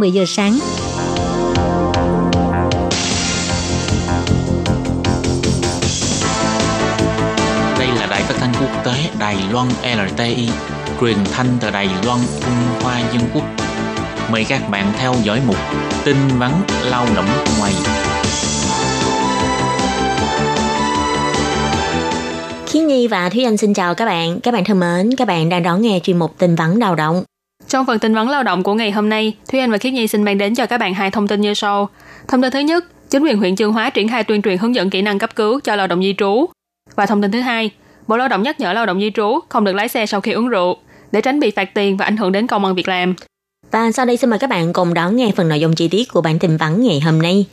10 giờ sáng. Đây là đài phát thanh quốc tế Đài Loan LTI, truyền thanh từ Đài Loan, Trung Hoa Dân Quốc. Mời các bạn theo dõi mục tin vắn lao động ngoài. Khí Nhi và Thúy Anh xin chào các bạn. Các bạn thân mến, các bạn đang đón nghe chuyên mục tin vắn lao động. Trong phần tin vấn lao động của ngày hôm nay, Thúy Anh và Khiết Nhi xin mang đến cho các bạn hai thông tin như sau. Thông tin thứ nhất, chính quyền huyện Chương Hóa triển khai tuyên truyền hướng dẫn kỹ năng cấp cứu cho lao động di trú. Và thông tin thứ hai, Bộ Lao động nhắc nhở lao động di trú không được lái xe sau khi uống rượu để tránh bị phạt tiền và ảnh hưởng đến công ăn việc làm. Và sau đây xin mời các bạn cùng đón nghe phần nội dung chi tiết của bản tin vắn ngày hôm nay.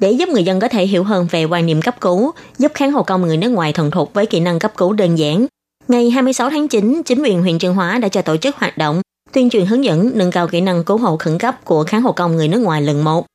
Để giúp người dân có thể hiểu hơn về quan niệm cấp cứu, giúp kháng hộ công người nước ngoài thuần thục với kỹ năng cấp cứu đơn giản, ngày 26 tháng 9, chính quyền huyện Trường Hóa đã cho tổ chức hoạt động tuyên truyền hướng dẫn nâng cao kỹ năng cứu hộ khẩn cấp của kháng hộ công người nước ngoài lần một.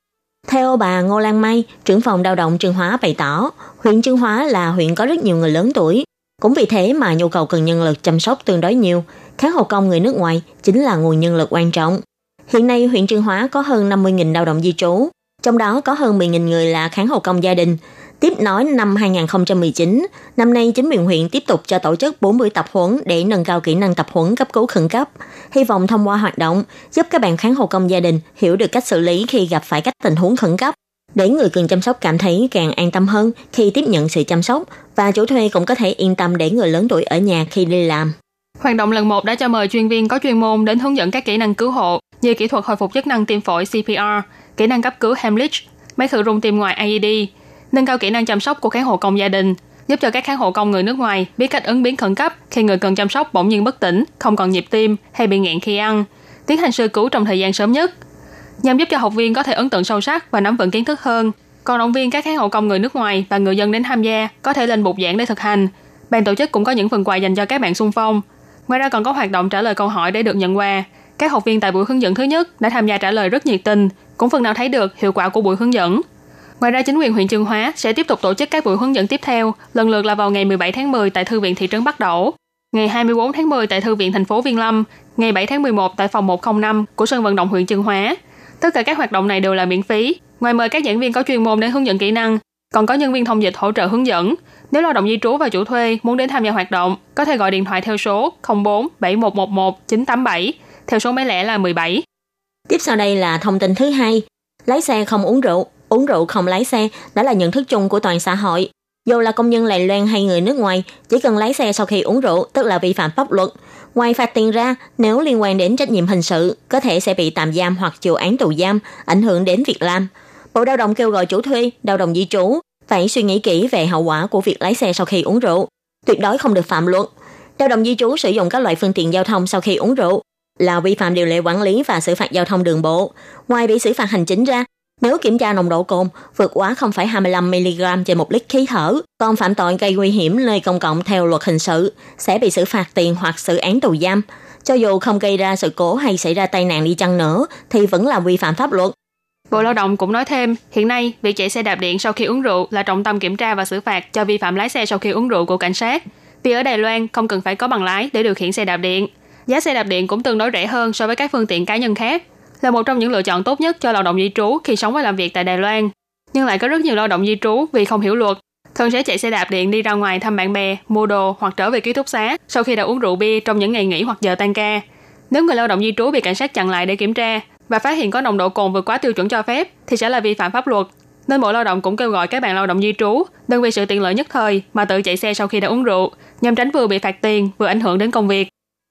Theo bà Ngô Lan Mai, trưởng phòng lao động Trương Hóa bày tỏ, huyện Trương Hóa là huyện có rất nhiều người lớn tuổi. Cũng vì thế mà nhu cầu cần nhân lực chăm sóc tương đối nhiều. Kháng hộ công người nước ngoài chính là nguồn nhân lực quan trọng. Hiện nay huyện Trương Hóa có hơn 50.000 lao động di trú, trong đó có hơn 10.000 người là kháng hộ công gia đình. Tiếp nói năm 2019, năm nay chính quyền huyện tiếp tục cho tổ chức 4 buổi tập huấn để nâng cao kỹ năng tập huấn cấp cứu khẩn cấp. Hy vọng thông qua hoạt động giúp các bạn kháng hộ công gia đình hiểu được cách xử lý khi gặp phải các tình huống khẩn cấp để người cần chăm sóc cảm thấy càng an tâm hơn khi tiếp nhận sự chăm sóc và chủ thuê cũng có thể yên tâm để người lớn tuổi ở nhà khi đi làm. Hoạt động lần 1 đã cho mời chuyên viên có chuyên môn đến hướng dẫn các kỹ năng cứu hộ như kỹ thuật hồi phục chức năng tim phổi CPR, kỹ năng cấp cứu Hemlich, máy khử rung tim ngoài AED, nâng cao kỹ năng chăm sóc của kháng hộ công gia đình, giúp cho các kháng hộ công người nước ngoài biết cách ứng biến khẩn cấp khi người cần chăm sóc bỗng nhiên bất tỉnh, không còn nhịp tim hay bị nghẹn khi ăn, tiến hành sơ cứu trong thời gian sớm nhất, nhằm giúp cho học viên có thể ấn tượng sâu sắc và nắm vững kiến thức hơn. Còn động viên các kháng hộ công người nước ngoài và người dân đến tham gia có thể lên bục giảng để thực hành. Ban tổ chức cũng có những phần quà dành cho các bạn xung phong. Ngoài ra còn có hoạt động trả lời câu hỏi để được nhận quà. Các học viên tại buổi hướng dẫn thứ nhất đã tham gia trả lời rất nhiệt tình, cũng phần nào thấy được hiệu quả của buổi hướng dẫn. Ngoài ra, chính quyền huyện Trường Hóa sẽ tiếp tục tổ chức các buổi hướng dẫn tiếp theo, lần lượt là vào ngày 17 tháng 10 tại Thư viện thị trấn Bắc Đẩu, ngày 24 tháng 10 tại Thư viện thành phố Viên Lâm, ngày 7 tháng 11 tại phòng 105 của sân vận động huyện Trường Hóa. Tất cả các hoạt động này đều là miễn phí. Ngoài mời các giảng viên có chuyên môn đến hướng dẫn kỹ năng, còn có nhân viên thông dịch hỗ trợ hướng dẫn. Nếu lao động di trú và chủ thuê muốn đến tham gia hoạt động, có thể gọi điện thoại theo số 04 7111 987, theo số máy lẻ là 17. Tiếp sau đây là thông tin thứ hai. Lái xe không uống rượu, uống rượu không lái xe đã là nhận thức chung của toàn xã hội. Dù là công nhân Lài Loan hay người nước ngoài, chỉ cần lái xe sau khi uống rượu tức là vi phạm pháp luật. Ngoài phạt tiền ra, nếu liên quan đến trách nhiệm hình sự, có thể sẽ bị tạm giam hoặc chịu án tù giam, ảnh hưởng đến việc làm. Bộ Lao động kêu gọi chủ thuê, lao động di trú phải suy nghĩ kỹ về hậu quả của việc lái xe sau khi uống rượu. Tuyệt đối không được phạm luật. Lao động di trú sử dụng các loại phương tiện giao thông sau khi uống rượu là vi phạm điều lệ quản lý và xử phạt giao thông đường bộ. Ngoài bị xử phạt hành chính ra, nếu kiểm tra nồng độ cồn vượt quá 0,25mg trên một lít khí thở, còn phạm tội gây nguy hiểm nơi công cộng theo luật hình sự, sẽ bị xử phạt tiền hoặc xử án tù giam. Cho dù không gây ra sự cố hay xảy ra tai nạn đi chăng nữa, thì vẫn là vi phạm pháp luật. Bộ Lao động cũng nói thêm, hiện nay việc chạy xe đạp điện sau khi uống rượu là trọng tâm kiểm tra và xử phạt cho vi phạm lái xe sau khi uống rượu của cảnh sát. Vì ở Đài Loan không cần phải có bằng lái để điều khiển xe đạp điện. Giá xe đạp điện cũng tương đối rẻ hơn so với các phương tiện cá nhân khác là một trong những lựa chọn tốt nhất cho lao động di trú khi sống và làm việc tại Đài Loan. Nhưng lại có rất nhiều lao động di trú vì không hiểu luật, thường sẽ chạy xe đạp điện đi ra ngoài thăm bạn bè, mua đồ hoặc trở về ký túc xá sau khi đã uống rượu bia trong những ngày nghỉ hoặc giờ tan ca. Nếu người lao động di trú bị cảnh sát chặn lại để kiểm tra và phát hiện có nồng độ cồn vượt quá tiêu chuẩn cho phép thì sẽ là vi phạm pháp luật. Nên Bộ Lao động cũng kêu gọi các bạn lao động di trú đừng vì sự tiện lợi nhất thời mà tự chạy xe sau khi đã uống rượu, nhằm tránh vừa bị phạt tiền vừa ảnh hưởng đến công việc.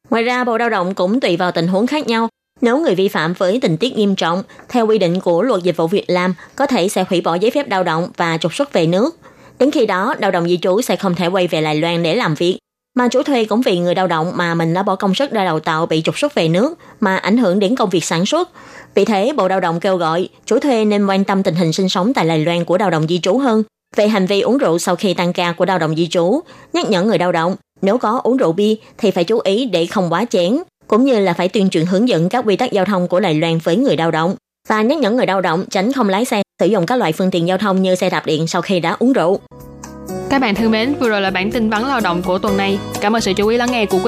Ngoài ra, Bộ Lao động cũng tùy vào tình huống khác nhau nếu người vi phạm với tình tiết nghiêm trọng, theo quy định của luật dịch vụ Việt Nam, có thể sẽ hủy bỏ giấy phép lao động và trục xuất về nước. Đến khi đó, lao động di trú sẽ không thể quay về Đài Loan để làm việc. Mà chủ thuê cũng vì người lao động mà mình đã bỏ công sức ra đào tạo bị trục xuất về nước mà ảnh hưởng đến công việc sản xuất. Vì thế, Bộ Lao động kêu gọi chủ thuê nên quan tâm tình hình sinh sống tại Đài Loan của lao động di trú hơn về hành vi uống rượu sau khi tăng ca của lao động di trú, nhắc nhở người lao động nếu có uống rượu bia thì phải chú ý để không quá chén, cũng như là phải tuyên truyền hướng dẫn các quy tắc giao thông của Đài Loan với người lao động và nhắc nhở người lao động tránh không lái xe sử dụng các loại phương tiện giao thông như xe đạp điện sau khi đã uống rượu. Các bạn thân mến, vừa rồi là bản tin vắn lao động của tuần này. Cảm ơn sự chú ý lắng nghe của quý